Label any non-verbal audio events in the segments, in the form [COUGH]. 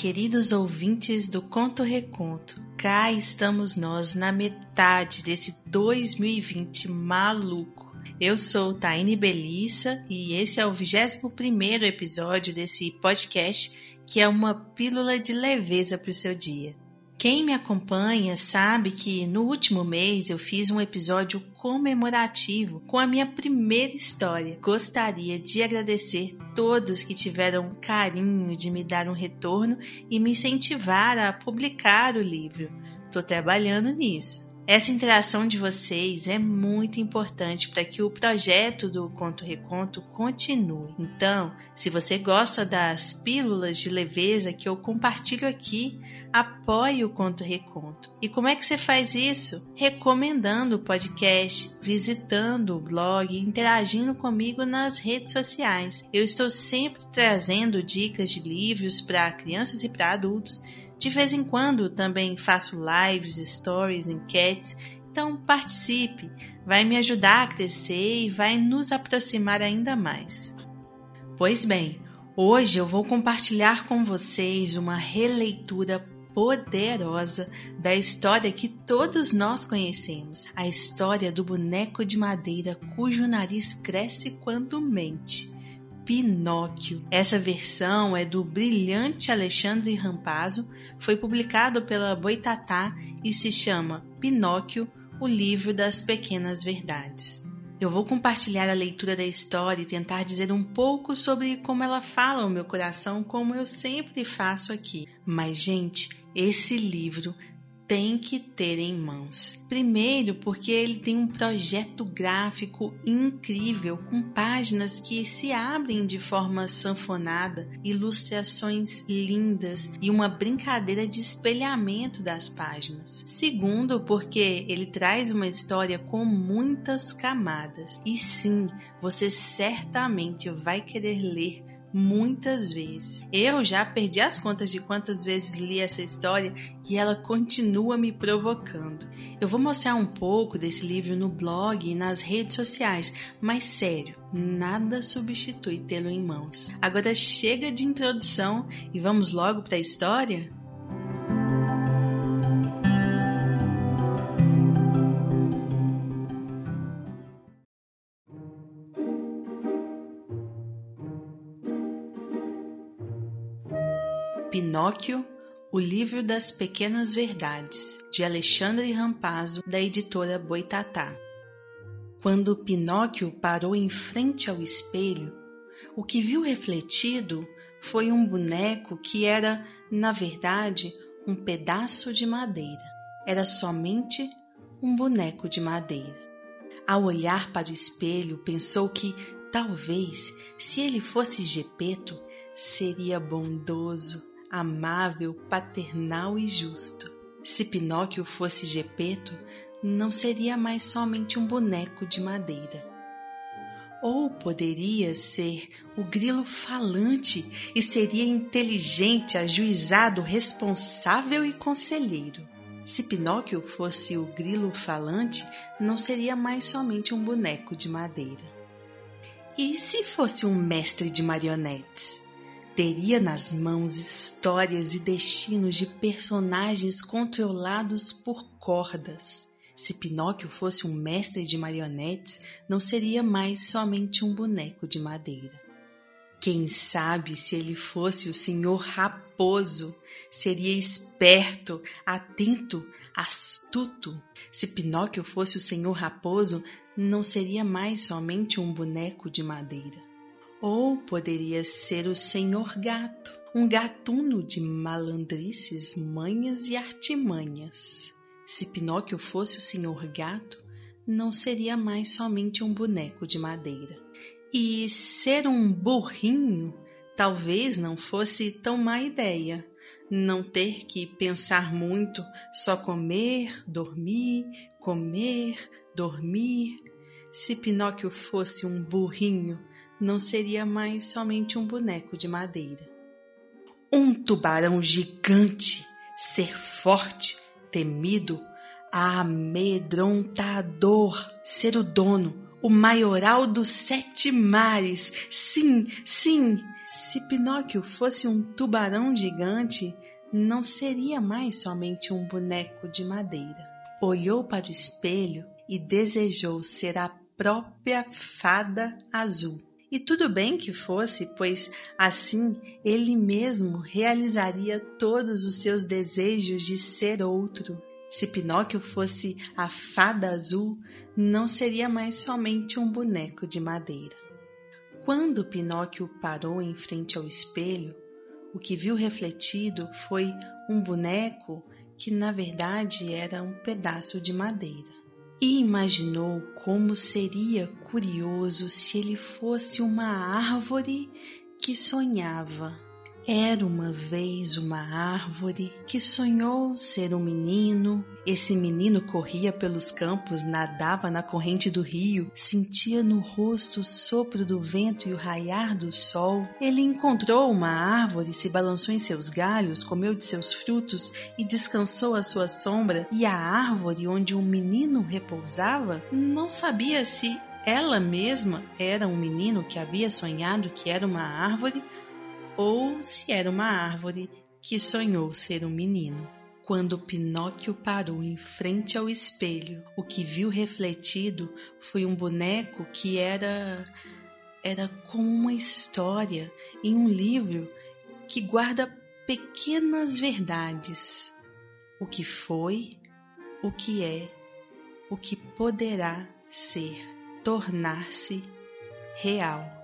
Queridos ouvintes do Conto Reconto. Cá estamos nós na metade desse 2020 maluco. Eu sou Taine Belissa e esse é o 21 episódio desse podcast que é uma pílula de leveza para o seu dia. Quem me acompanha sabe que no último mês eu fiz um episódio comemorativo com a minha primeira história. Gostaria de agradecer todos que tiveram o carinho de me dar um retorno e me incentivar a publicar o livro. Estou trabalhando nisso. Essa interação de vocês é muito importante para que o projeto do Conto Reconto continue. Então, se você gosta das pílulas de leveza que eu compartilho aqui, apoie o Conto Reconto. E como é que você faz isso? Recomendando o podcast, visitando o blog, interagindo comigo nas redes sociais. Eu estou sempre trazendo dicas de livros para crianças e para adultos de vez em quando também faço lives, stories, enquetes, então participe, vai me ajudar a crescer e vai nos aproximar ainda mais. Pois bem, hoje eu vou compartilhar com vocês uma releitura poderosa da história que todos nós conhecemos, a história do boneco de madeira cujo nariz cresce quando mente. Pinóquio. Essa versão é do brilhante Alexandre Rampazzo, foi publicado pela Boitatá e se chama Pinóquio, o livro das pequenas verdades. Eu vou compartilhar a leitura da história e tentar dizer um pouco sobre como ela fala ao meu coração, como eu sempre faço aqui. Mas, gente, esse livro tem que ter em mãos. Primeiro, porque ele tem um projeto gráfico incrível, com páginas que se abrem de forma sanfonada, ilustrações lindas e uma brincadeira de espelhamento das páginas. Segundo, porque ele traz uma história com muitas camadas. E sim, você certamente vai querer ler muitas vezes. Eu já perdi as contas de quantas vezes li essa história e ela continua me provocando. Eu vou mostrar um pouco desse livro no blog e nas redes sociais, mas sério, nada substitui tê-lo em mãos. Agora chega de introdução e vamos logo para a história? Pinóquio, o livro das pequenas verdades, de Alexandre Rampazzo, da editora Boitatá. Quando Pinóquio parou em frente ao espelho, o que viu refletido foi um boneco que era, na verdade, um pedaço de madeira. Era somente um boneco de madeira. Ao olhar para o espelho, pensou que, talvez, se ele fosse Gepeto, seria bondoso, amável, paternal e justo. Se Pinóquio fosse Gepeto, não seria mais somente um boneco de madeira. Ou poderia ser o grilo falante e seria inteligente, ajuizado, responsável e conselheiro. Se Pinóquio fosse o grilo falante, não seria mais somente um boneco de madeira. E se fosse um mestre de marionetes? Teria nas mãos histórias e destinos de personagens controlados por cordas. Se Pinóquio fosse um mestre de marionetes, não seria mais somente um boneco de madeira. Quem sabe se ele fosse o senhor raposo, seria esperto, atento, astuto. Se Pinóquio fosse o senhor raposo, não seria mais somente um boneco de madeira. Ou poderia ser o senhor gato, um gatuno de malandrices, manhas e artimanhas. Se Pinóquio fosse o senhor gato, não seria mais somente um boneco de madeira. E ser um burrinho talvez não fosse tão má ideia. Não ter que pensar muito, só comer, dormir, comer, dormir. Se Pinóquio fosse um burrinho, não seria mais somente um boneco de madeira. Um tubarão gigante, ser forte, temido, amedrontador, ser o dono, o maioral dos sete mares. Sim, sim. Se Pinóquio fosse um tubarão gigante, não seria mais somente um boneco de madeira. Olhou para o espelho e desejou ser a própria fada azul. E tudo bem que fosse, pois assim ele mesmo realizaria todos os seus desejos de ser outro. Se Pinóquio fosse a fada azul, não seria mais somente um boneco de madeira. Quando Pinóquio parou em frente ao espelho, o que viu refletido foi um boneco que na verdade era um pedaço de madeira. E imaginou como seria curioso se ele fosse uma árvore que sonhava. Era uma vez uma árvore que sonhou ser um menino. Esse menino corria pelos campos, nadava na corrente do rio, sentia no rosto o sopro do vento e o raiar do sol. Ele encontrou uma árvore, se balançou em seus galhos, comeu de seus frutos e descansou à sua sombra. E a árvore onde o menino repousava não sabia se ela mesma era um menino que havia sonhado que era uma árvore ou se era uma árvore que sonhou ser um menino. Quando Pinóquio parou em frente ao espelho, o que viu refletido foi um boneco que era era como uma história em um livro que guarda pequenas verdades. O que foi, o que é, o que poderá ser, tornar-se real.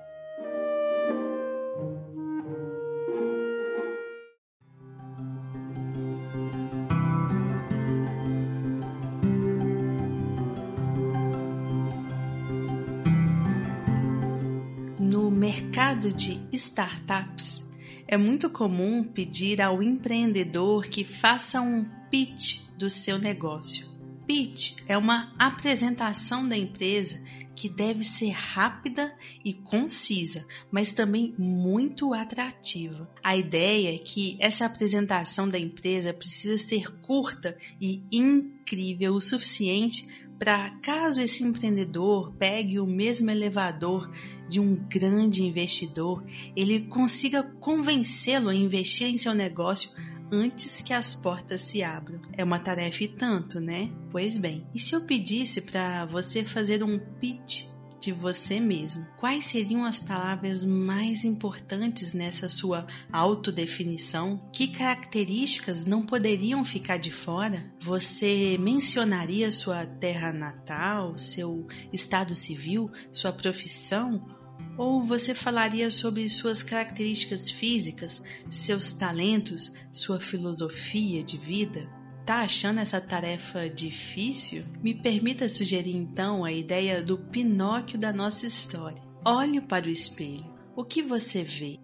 mercado de startups, é muito comum pedir ao empreendedor que faça um pitch do seu negócio. Pitch é uma apresentação da empresa que deve ser rápida e concisa, mas também muito atrativa. A ideia é que essa apresentação da empresa precisa ser curta e incrível o suficiente para caso esse empreendedor pegue o mesmo elevador de um grande investidor, ele consiga convencê-lo a investir em seu negócio antes que as portas se abram. É uma tarefa e tanto, né? Pois bem, e se eu pedisse para você fazer um pitch de você mesmo. Quais seriam as palavras mais importantes nessa sua autodefinição? Que características não poderiam ficar de fora? Você mencionaria sua terra natal, seu estado civil, sua profissão? Ou você falaria sobre suas características físicas, seus talentos, sua filosofia de vida? Tá achando essa tarefa difícil? Me permita sugerir então a ideia do Pinóquio da nossa história. Olhe para o espelho. O que você vê?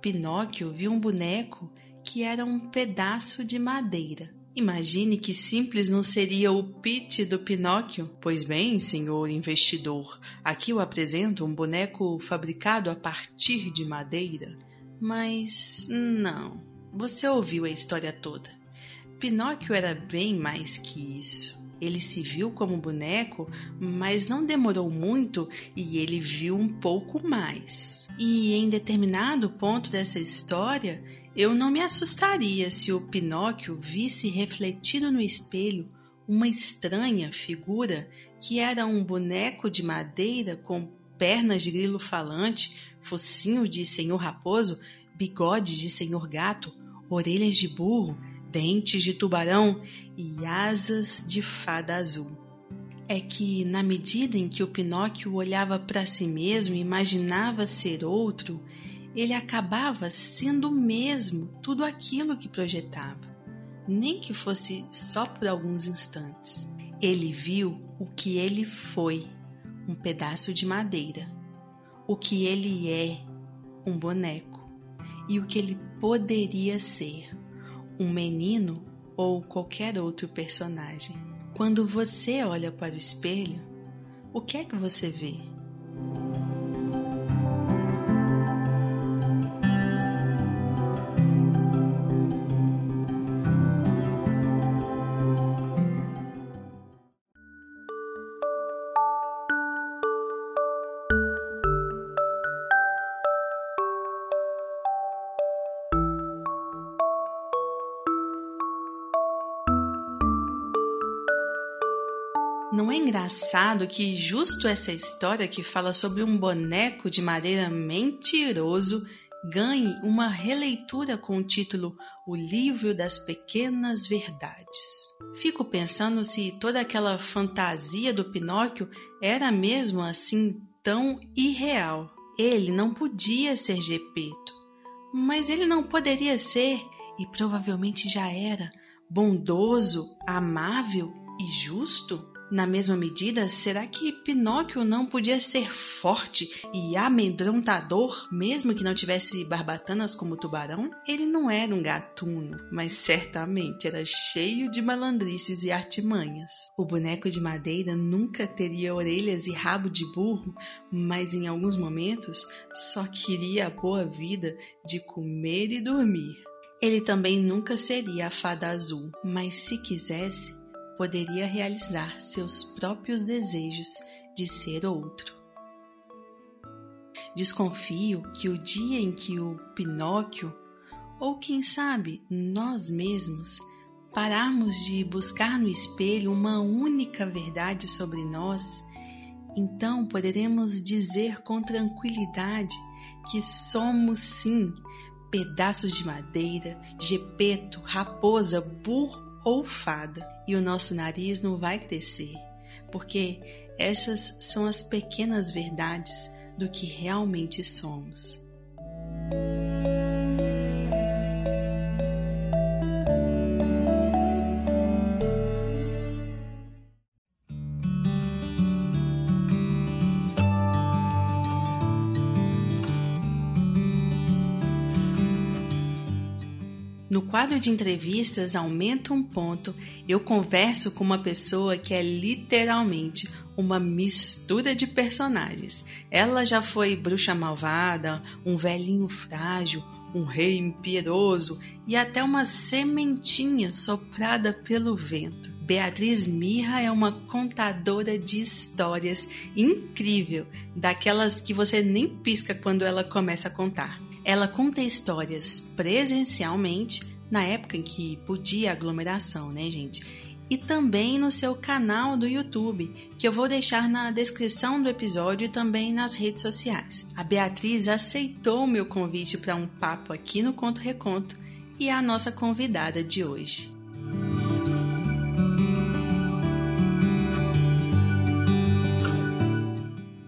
Pinóquio viu um boneco que era um pedaço de madeira. Imagine que simples não seria o pitch do Pinóquio. Pois bem, senhor investidor, aqui eu apresento um boneco fabricado a partir de madeira. Mas não, você ouviu a história toda. Pinóquio era bem mais que isso. Ele se viu como boneco, mas não demorou muito e ele viu um pouco mais. E em determinado ponto dessa história, eu não me assustaria se o Pinóquio visse refletido no espelho uma estranha figura que era um boneco de madeira com pernas de grilo falante, focinho de senhor raposo, bigode de senhor gato, orelhas de burro dentes de tubarão e asas de fada azul. É que, na medida em que o Pinóquio olhava para si mesmo e imaginava ser outro, ele acabava sendo mesmo tudo aquilo que projetava, nem que fosse só por alguns instantes. Ele viu o que ele foi, um pedaço de madeira, o que ele é, um boneco, e o que ele poderia ser, um menino ou qualquer outro personagem. Quando você olha para o espelho, o que é que você vê? Não é engraçado que justo essa história que fala sobre um boneco de madeira mentiroso ganhe uma releitura com o título O Livro das Pequenas Verdades. Fico pensando se toda aquela fantasia do Pinóquio era mesmo assim tão irreal. Ele não podia ser Gepeto, mas ele não poderia ser, e provavelmente já era, bondoso, amável e justo? Na mesma medida, será que Pinóquio não podia ser forte e amedrontador, mesmo que não tivesse barbatanas como tubarão? Ele não era um gatuno, mas certamente era cheio de malandrices e artimanhas. O boneco de madeira nunca teria orelhas e rabo de burro, mas em alguns momentos só queria a boa vida de comer e dormir. Ele também nunca seria a fada azul, mas se quisesse, poderia realizar seus próprios desejos de ser outro. Desconfio que o dia em que o Pinóquio, ou quem sabe nós mesmos, pararmos de buscar no espelho uma única verdade sobre nós, então poderemos dizer com tranquilidade que somos sim pedaços de madeira, gepeto, raposa, burro ou fada, e o nosso nariz não vai crescer, porque essas são as pequenas verdades do que realmente somos. No quadro de entrevistas Aumenta um Ponto, eu converso com uma pessoa que é literalmente uma mistura de personagens. Ela já foi bruxa malvada, um velhinho frágil, um rei impiedoso e até uma sementinha soprada pelo vento. Beatriz Mirra é uma contadora de histórias incrível, daquelas que você nem pisca quando ela começa a contar. Ela conta histórias presencialmente, na época em que podia aglomeração, né, gente? E também no seu canal do YouTube, que eu vou deixar na descrição do episódio e também nas redes sociais. A Beatriz aceitou o meu convite para um papo aqui no Conto Reconto e é a nossa convidada de hoje.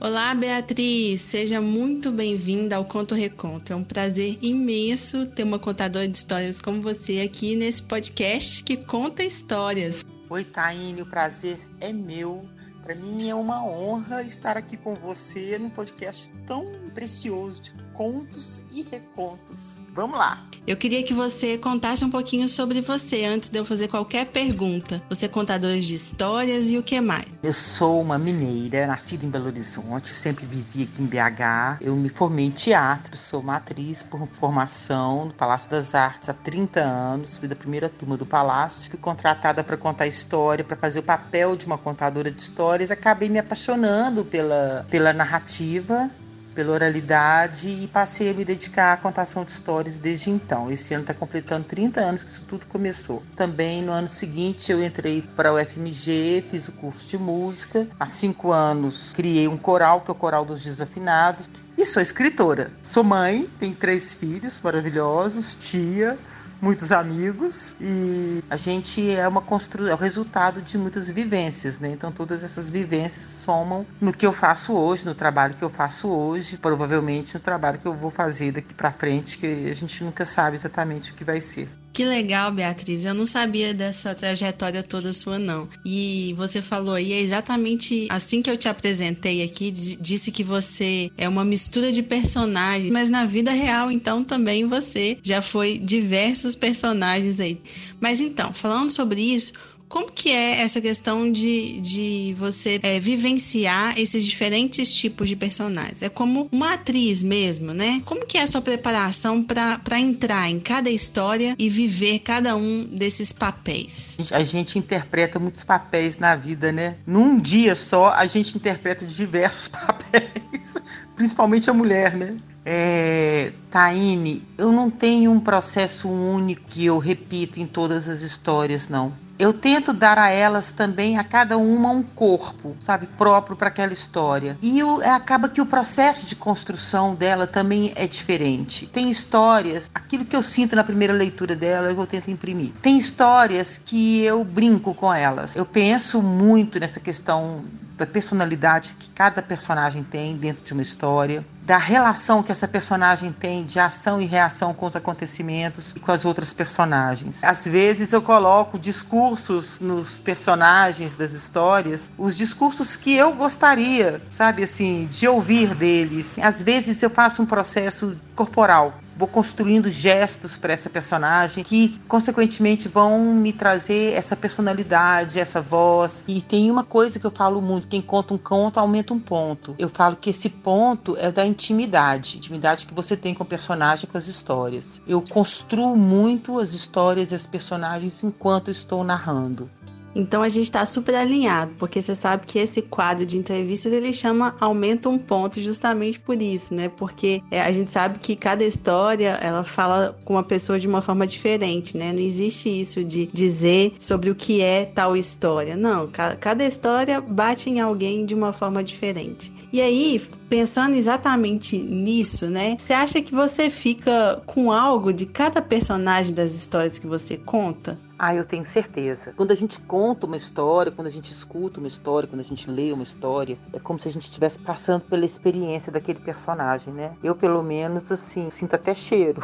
Olá, Beatriz! Seja muito bem-vinda ao Conto Reconto. É um prazer imenso ter uma contadora de histórias como você aqui nesse podcast que conta histórias. Oi, Taine, o prazer é meu. Para mim é uma honra estar aqui com você num podcast tão precioso de contos e recontos. Vamos lá! Eu queria que você contasse um pouquinho sobre você antes de eu fazer qualquer pergunta. Você é contadora de histórias e o que mais? Eu sou uma mineira, nascida em Belo Horizonte, sempre vivi aqui em BH. Eu me formei em teatro, sou uma atriz por formação no Palácio das Artes há 30 anos. Fui da primeira turma do Palácio, fui contratada para contar história, para fazer o papel de uma contadora de histórias. Acabei me apaixonando pela, pela narrativa pela oralidade e passei a me dedicar à contação de histórias desde então. Esse ano está completando 30 anos que isso tudo começou. Também no ano seguinte eu entrei para o FMG, fiz o curso de música. Há cinco anos criei um coral, que é o Coral dos Desafinados. E sou escritora. Sou mãe, tenho três filhos maravilhosos, tia, muitos amigos e a gente é uma constru... é o resultado de muitas vivências, né? Então todas essas vivências somam no que eu faço hoje, no trabalho que eu faço hoje, provavelmente no trabalho que eu vou fazer daqui para frente, que a gente nunca sabe exatamente o que vai ser. Que legal, Beatriz. Eu não sabia dessa trajetória toda sua, não. E você falou aí, é exatamente assim que eu te apresentei aqui, disse que você é uma mistura de personagens, mas na vida real, então, também você já foi diversos personagens aí. Mas então, falando sobre isso, como que é essa questão de, de você é, vivenciar esses diferentes tipos de personagens? É como uma atriz mesmo, né? Como que é a sua preparação para entrar em cada história e viver cada um desses papéis? A gente interpreta muitos papéis na vida, né? Num dia só, a gente interpreta diversos [LAUGHS] papéis, principalmente a mulher, né? É, Taine, eu não tenho um processo único que eu repito em todas as histórias, não eu tento dar a elas também, a cada uma, um corpo, sabe, próprio para aquela história. E eu, acaba que o processo de construção dela também é diferente. Tem histórias, aquilo que eu sinto na primeira leitura dela, eu tento imprimir. Tem histórias que eu brinco com elas. Eu penso muito nessa questão da personalidade que cada personagem tem dentro de uma história, da relação que essa personagem tem de ação e reação com os acontecimentos e com as outras personagens. Às vezes eu coloco discursos nos personagens das histórias, os discursos que eu gostaria, sabe assim, de ouvir deles. Às vezes eu faço um processo corporal vou construindo gestos para essa personagem que, consequentemente, vão me trazer essa personalidade, essa voz. E tem uma coisa que eu falo muito: quem conta um conto aumenta um ponto. Eu falo que esse ponto é da intimidade, intimidade que você tem com o personagem, com as histórias. Eu construo muito as histórias e as personagens enquanto estou narrando. Então a gente está super alinhado, porque você sabe que esse quadro de entrevistas ele chama Aumenta um Ponto justamente por isso, né? Porque é, a gente sabe que cada história ela fala com uma pessoa de uma forma diferente, né? Não existe isso de dizer sobre o que é tal história. Não, cada história bate em alguém de uma forma diferente. E aí, pensando exatamente nisso, né? Você acha que você fica com algo de cada personagem das histórias que você conta? Ah, eu tenho certeza. Quando a gente conta uma história, quando a gente escuta uma história, quando a gente lê uma história, é como se a gente estivesse passando pela experiência daquele personagem, né? Eu, pelo menos, assim, sinto até cheiro.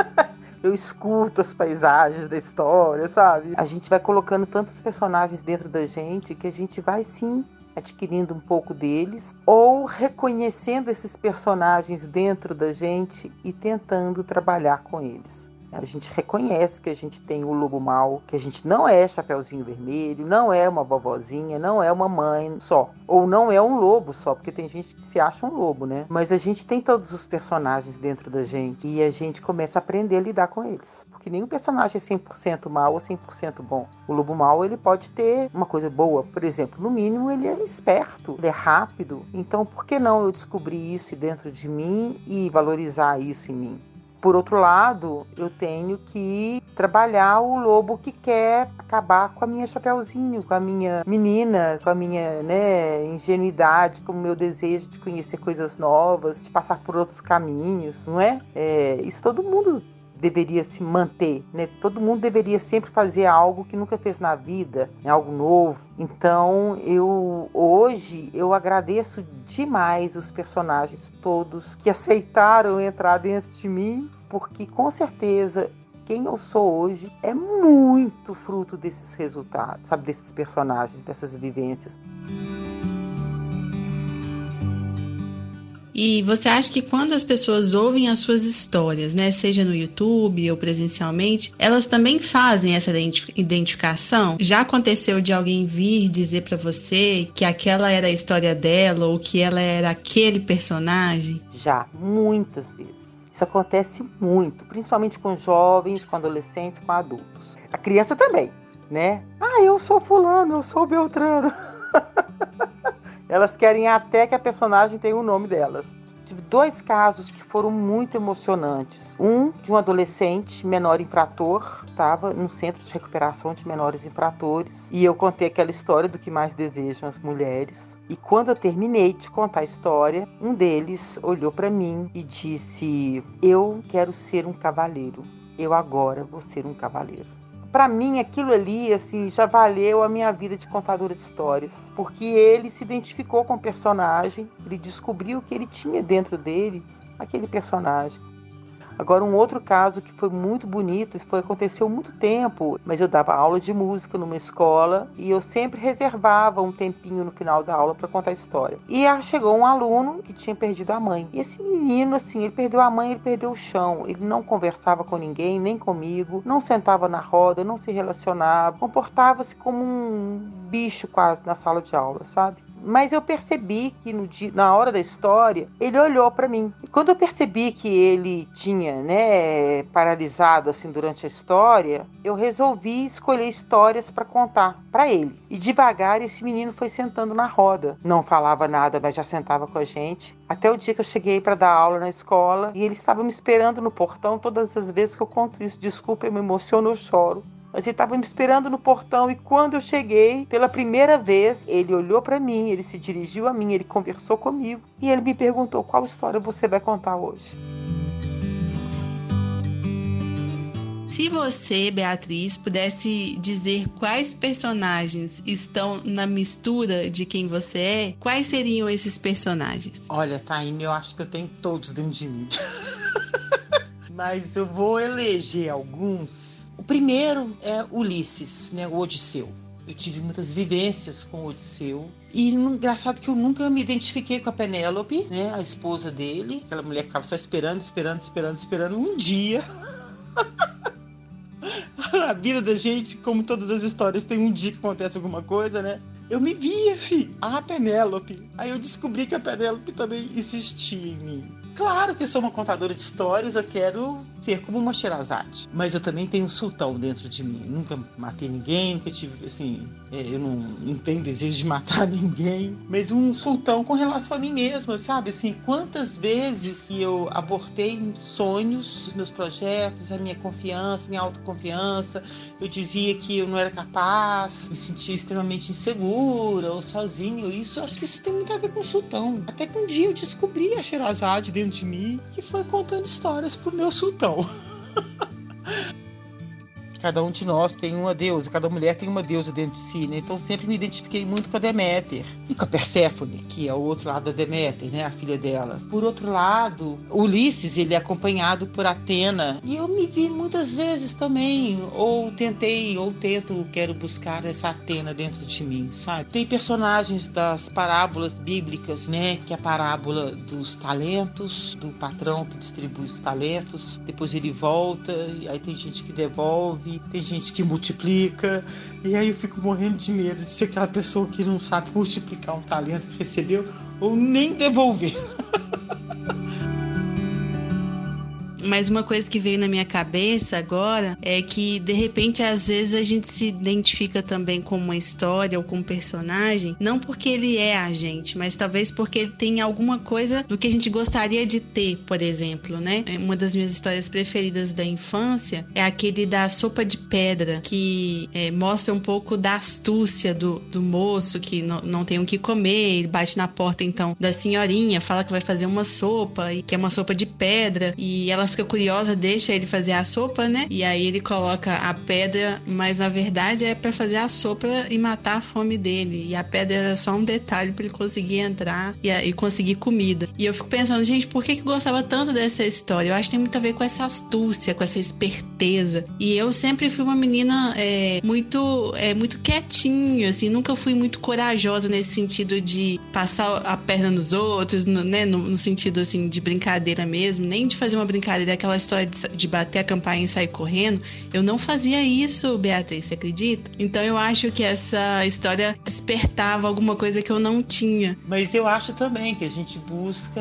[LAUGHS] eu escuto as paisagens da história, sabe? A gente vai colocando tantos personagens dentro da gente que a gente vai sim adquirindo um pouco deles ou reconhecendo esses personagens dentro da gente e tentando trabalhar com eles. A gente reconhece que a gente tem o lobo mal, que a gente não é Chapeuzinho Vermelho, não é uma vovozinha, não é uma mãe só. Ou não é um lobo só, porque tem gente que se acha um lobo, né? Mas a gente tem todos os personagens dentro da gente e a gente começa a aprender a lidar com eles. Porque nenhum personagem é 100% mal ou 100% bom. O lobo mal, ele pode ter uma coisa boa. Por exemplo, no mínimo, ele é esperto, ele é rápido. Então, por que não eu descobrir isso dentro de mim e valorizar isso em mim? Por outro lado, eu tenho que trabalhar o lobo que quer acabar com a minha chapeuzinho, com a minha menina, com a minha né, ingenuidade, com o meu desejo de conhecer coisas novas, de passar por outros caminhos, não é? é isso todo mundo deveria se manter, né? Todo mundo deveria sempre fazer algo que nunca fez na vida, né? algo novo. Então, eu hoje eu agradeço demais os personagens todos que aceitaram entrar dentro de mim, porque com certeza quem eu sou hoje é muito fruto desses resultados, sabe, desses personagens, dessas vivências. E você acha que quando as pessoas ouvem as suas histórias, né, seja no YouTube ou presencialmente, elas também fazem essa identificação? Já aconteceu de alguém vir dizer para você que aquela era a história dela ou que ela era aquele personagem? Já, muitas vezes. Isso acontece muito, principalmente com jovens, com adolescentes, com adultos. A criança também, né? Ah, eu sou fulano, eu sou Beltrano. [LAUGHS] Elas querem até que a personagem tenha o nome delas. Tive dois casos que foram muito emocionantes. Um de um adolescente menor infrator, estava no centro de recuperação de menores infratores, e eu contei aquela história do que mais desejam as mulheres. E quando eu terminei de contar a história, um deles olhou para mim e disse: Eu quero ser um cavaleiro. Eu agora vou ser um cavaleiro para mim aquilo ali assim já valeu a minha vida de contadora de histórias, porque ele se identificou com o personagem, ele descobriu que ele tinha dentro dele aquele personagem. Agora, um outro caso que foi muito bonito, foi aconteceu muito tempo, mas eu dava aula de música numa escola e eu sempre reservava um tempinho no final da aula para contar a história. E chegou um aluno que tinha perdido a mãe. E esse menino, assim, ele perdeu a mãe, ele perdeu o chão. Ele não conversava com ninguém, nem comigo, não sentava na roda, não se relacionava, comportava-se como um bicho quase na sala de aula, sabe? Mas eu percebi que no dia, na hora da história, ele olhou para mim. E quando eu percebi que ele tinha, né, paralisado assim durante a história, eu resolvi escolher histórias para contar para ele. E devagar esse menino foi sentando na roda. Não falava nada, mas já sentava com a gente. Até o dia que eu cheguei para dar aula na escola e ele estava me esperando no portão todas as vezes que eu conto isso. Desculpa, eu me emociono, eu choro Mas ele estava me esperando no portão e quando eu cheguei, pela primeira vez, ele olhou para mim, ele se dirigiu a mim, ele conversou comigo e ele me perguntou qual história você vai contar hoje. Se você, Beatriz, pudesse dizer quais personagens estão na mistura de quem você é, quais seriam esses personagens? Olha, Taine, eu acho que eu tenho todos dentro de mim. [LAUGHS] Mas eu vou eleger alguns. O primeiro é Ulisses, né, o Odisseu. Eu tive muitas vivências com o Odisseu. E engraçado que eu nunca me identifiquei com a Penélope, né, a esposa dele. Aquela mulher que ficava só esperando, esperando, esperando, esperando. Um dia [LAUGHS] a vida da gente, como todas as histórias, tem um dia que acontece alguma coisa, né? Eu me vi assim, a Penélope. Aí eu descobri que a Penélope também existia em mim. Claro que eu sou uma contadora de histórias, eu quero ser como uma Sherazade. Mas eu também tenho um sultão dentro de mim. Nunca matei ninguém, nunca tive, assim, é, eu não, não tenho desejo de [LAUGHS] matar ninguém. Mas um sultão com relação a mim mesma, sabe? Assim, quantas vezes eu abortei sonhos, meus projetos, a minha confiança, minha autoconfiança. Eu dizia que eu não era capaz, me sentia extremamente insegura ou sozinho. Isso, acho que isso tem muito a ver com o sultão. Até que um dia eu descobri a Sherazade dentro de mim que foi contando histórias pro meu sultão. [LAUGHS] cada um de nós tem uma deusa, cada mulher tem uma deusa dentro de si, né? Então sempre me identifiquei muito com a Deméter e com a Perséfone, que é o outro lado da Deméter, né? A filha dela. Por outro lado, Ulisses, ele é acompanhado por Atena, e eu me vi muitas vezes também, ou tentei, ou tento, quero buscar essa Atena dentro de mim, sabe? Tem personagens das parábolas bíblicas, né? Que é a parábola dos talentos, do patrão que distribui os talentos, depois ele volta, e aí tem gente que devolve, tem gente que multiplica, e aí eu fico morrendo de medo de ser aquela pessoa que não sabe multiplicar um talento que recebeu ou nem devolver. [LAUGHS] Mas uma coisa que veio na minha cabeça agora é que, de repente, às vezes a gente se identifica também com uma história ou com um personagem, não porque ele é a gente, mas talvez porque ele tem alguma coisa do que a gente gostaria de ter, por exemplo, né? Uma das minhas histórias preferidas da infância é aquele da sopa de pedra, que é, mostra um pouco da astúcia do, do moço que não, não tem o que comer, ele bate na porta então da senhorinha, fala que vai fazer uma sopa e que é uma sopa de pedra e ela fica curiosa, deixa ele fazer a sopa, né? E aí ele coloca a pedra, mas na verdade é para fazer a sopa e matar a fome dele. E a pedra era só um detalhe para ele conseguir entrar e, e, conseguir comida. E eu fico pensando, gente, por que, que gostava tanto dessa história? Eu acho que tem muito a ver com essa astúcia, com essa esperteza. E eu sempre fui uma menina é, muito, é, muito quietinha, assim, nunca fui muito corajosa nesse sentido de passar a perna nos outros, no, né? No, no sentido assim de brincadeira mesmo, nem de fazer uma brincadeira Daquela história de, de bater a campainha e sair correndo. Eu não fazia isso, Beatriz, você acredita? Então eu acho que essa história despertava alguma coisa que eu não tinha. Mas eu acho também que a gente busca,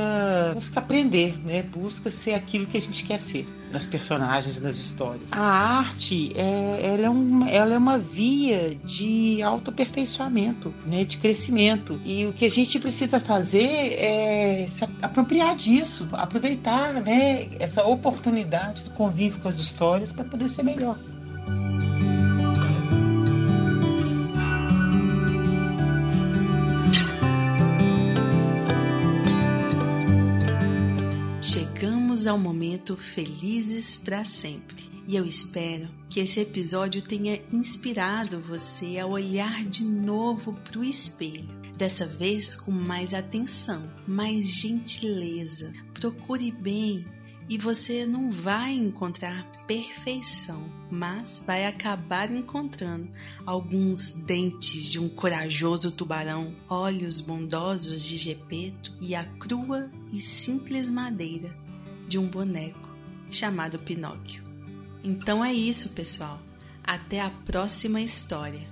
busca aprender, né? Busca ser aquilo que a gente quer ser nas personagens, nas histórias. A arte, é, ela, é uma, ela é uma via de autoaperfeiçoamento, né, de crescimento. E o que a gente precisa fazer é se apropriar disso, aproveitar né, essa oportunidade do convívio com as histórias para poder ser melhor. Chegamos ao momento felizes para sempre. E eu espero que esse episódio tenha inspirado você a olhar de novo para o espelho, dessa vez com mais atenção, mais gentileza. Procure bem e você não vai encontrar perfeição, mas vai acabar encontrando alguns dentes de um corajoso tubarão, olhos bondosos de Gepeto e a crua e simples madeira de um boneco chamado Pinóquio. Então é isso, pessoal. Até a próxima história.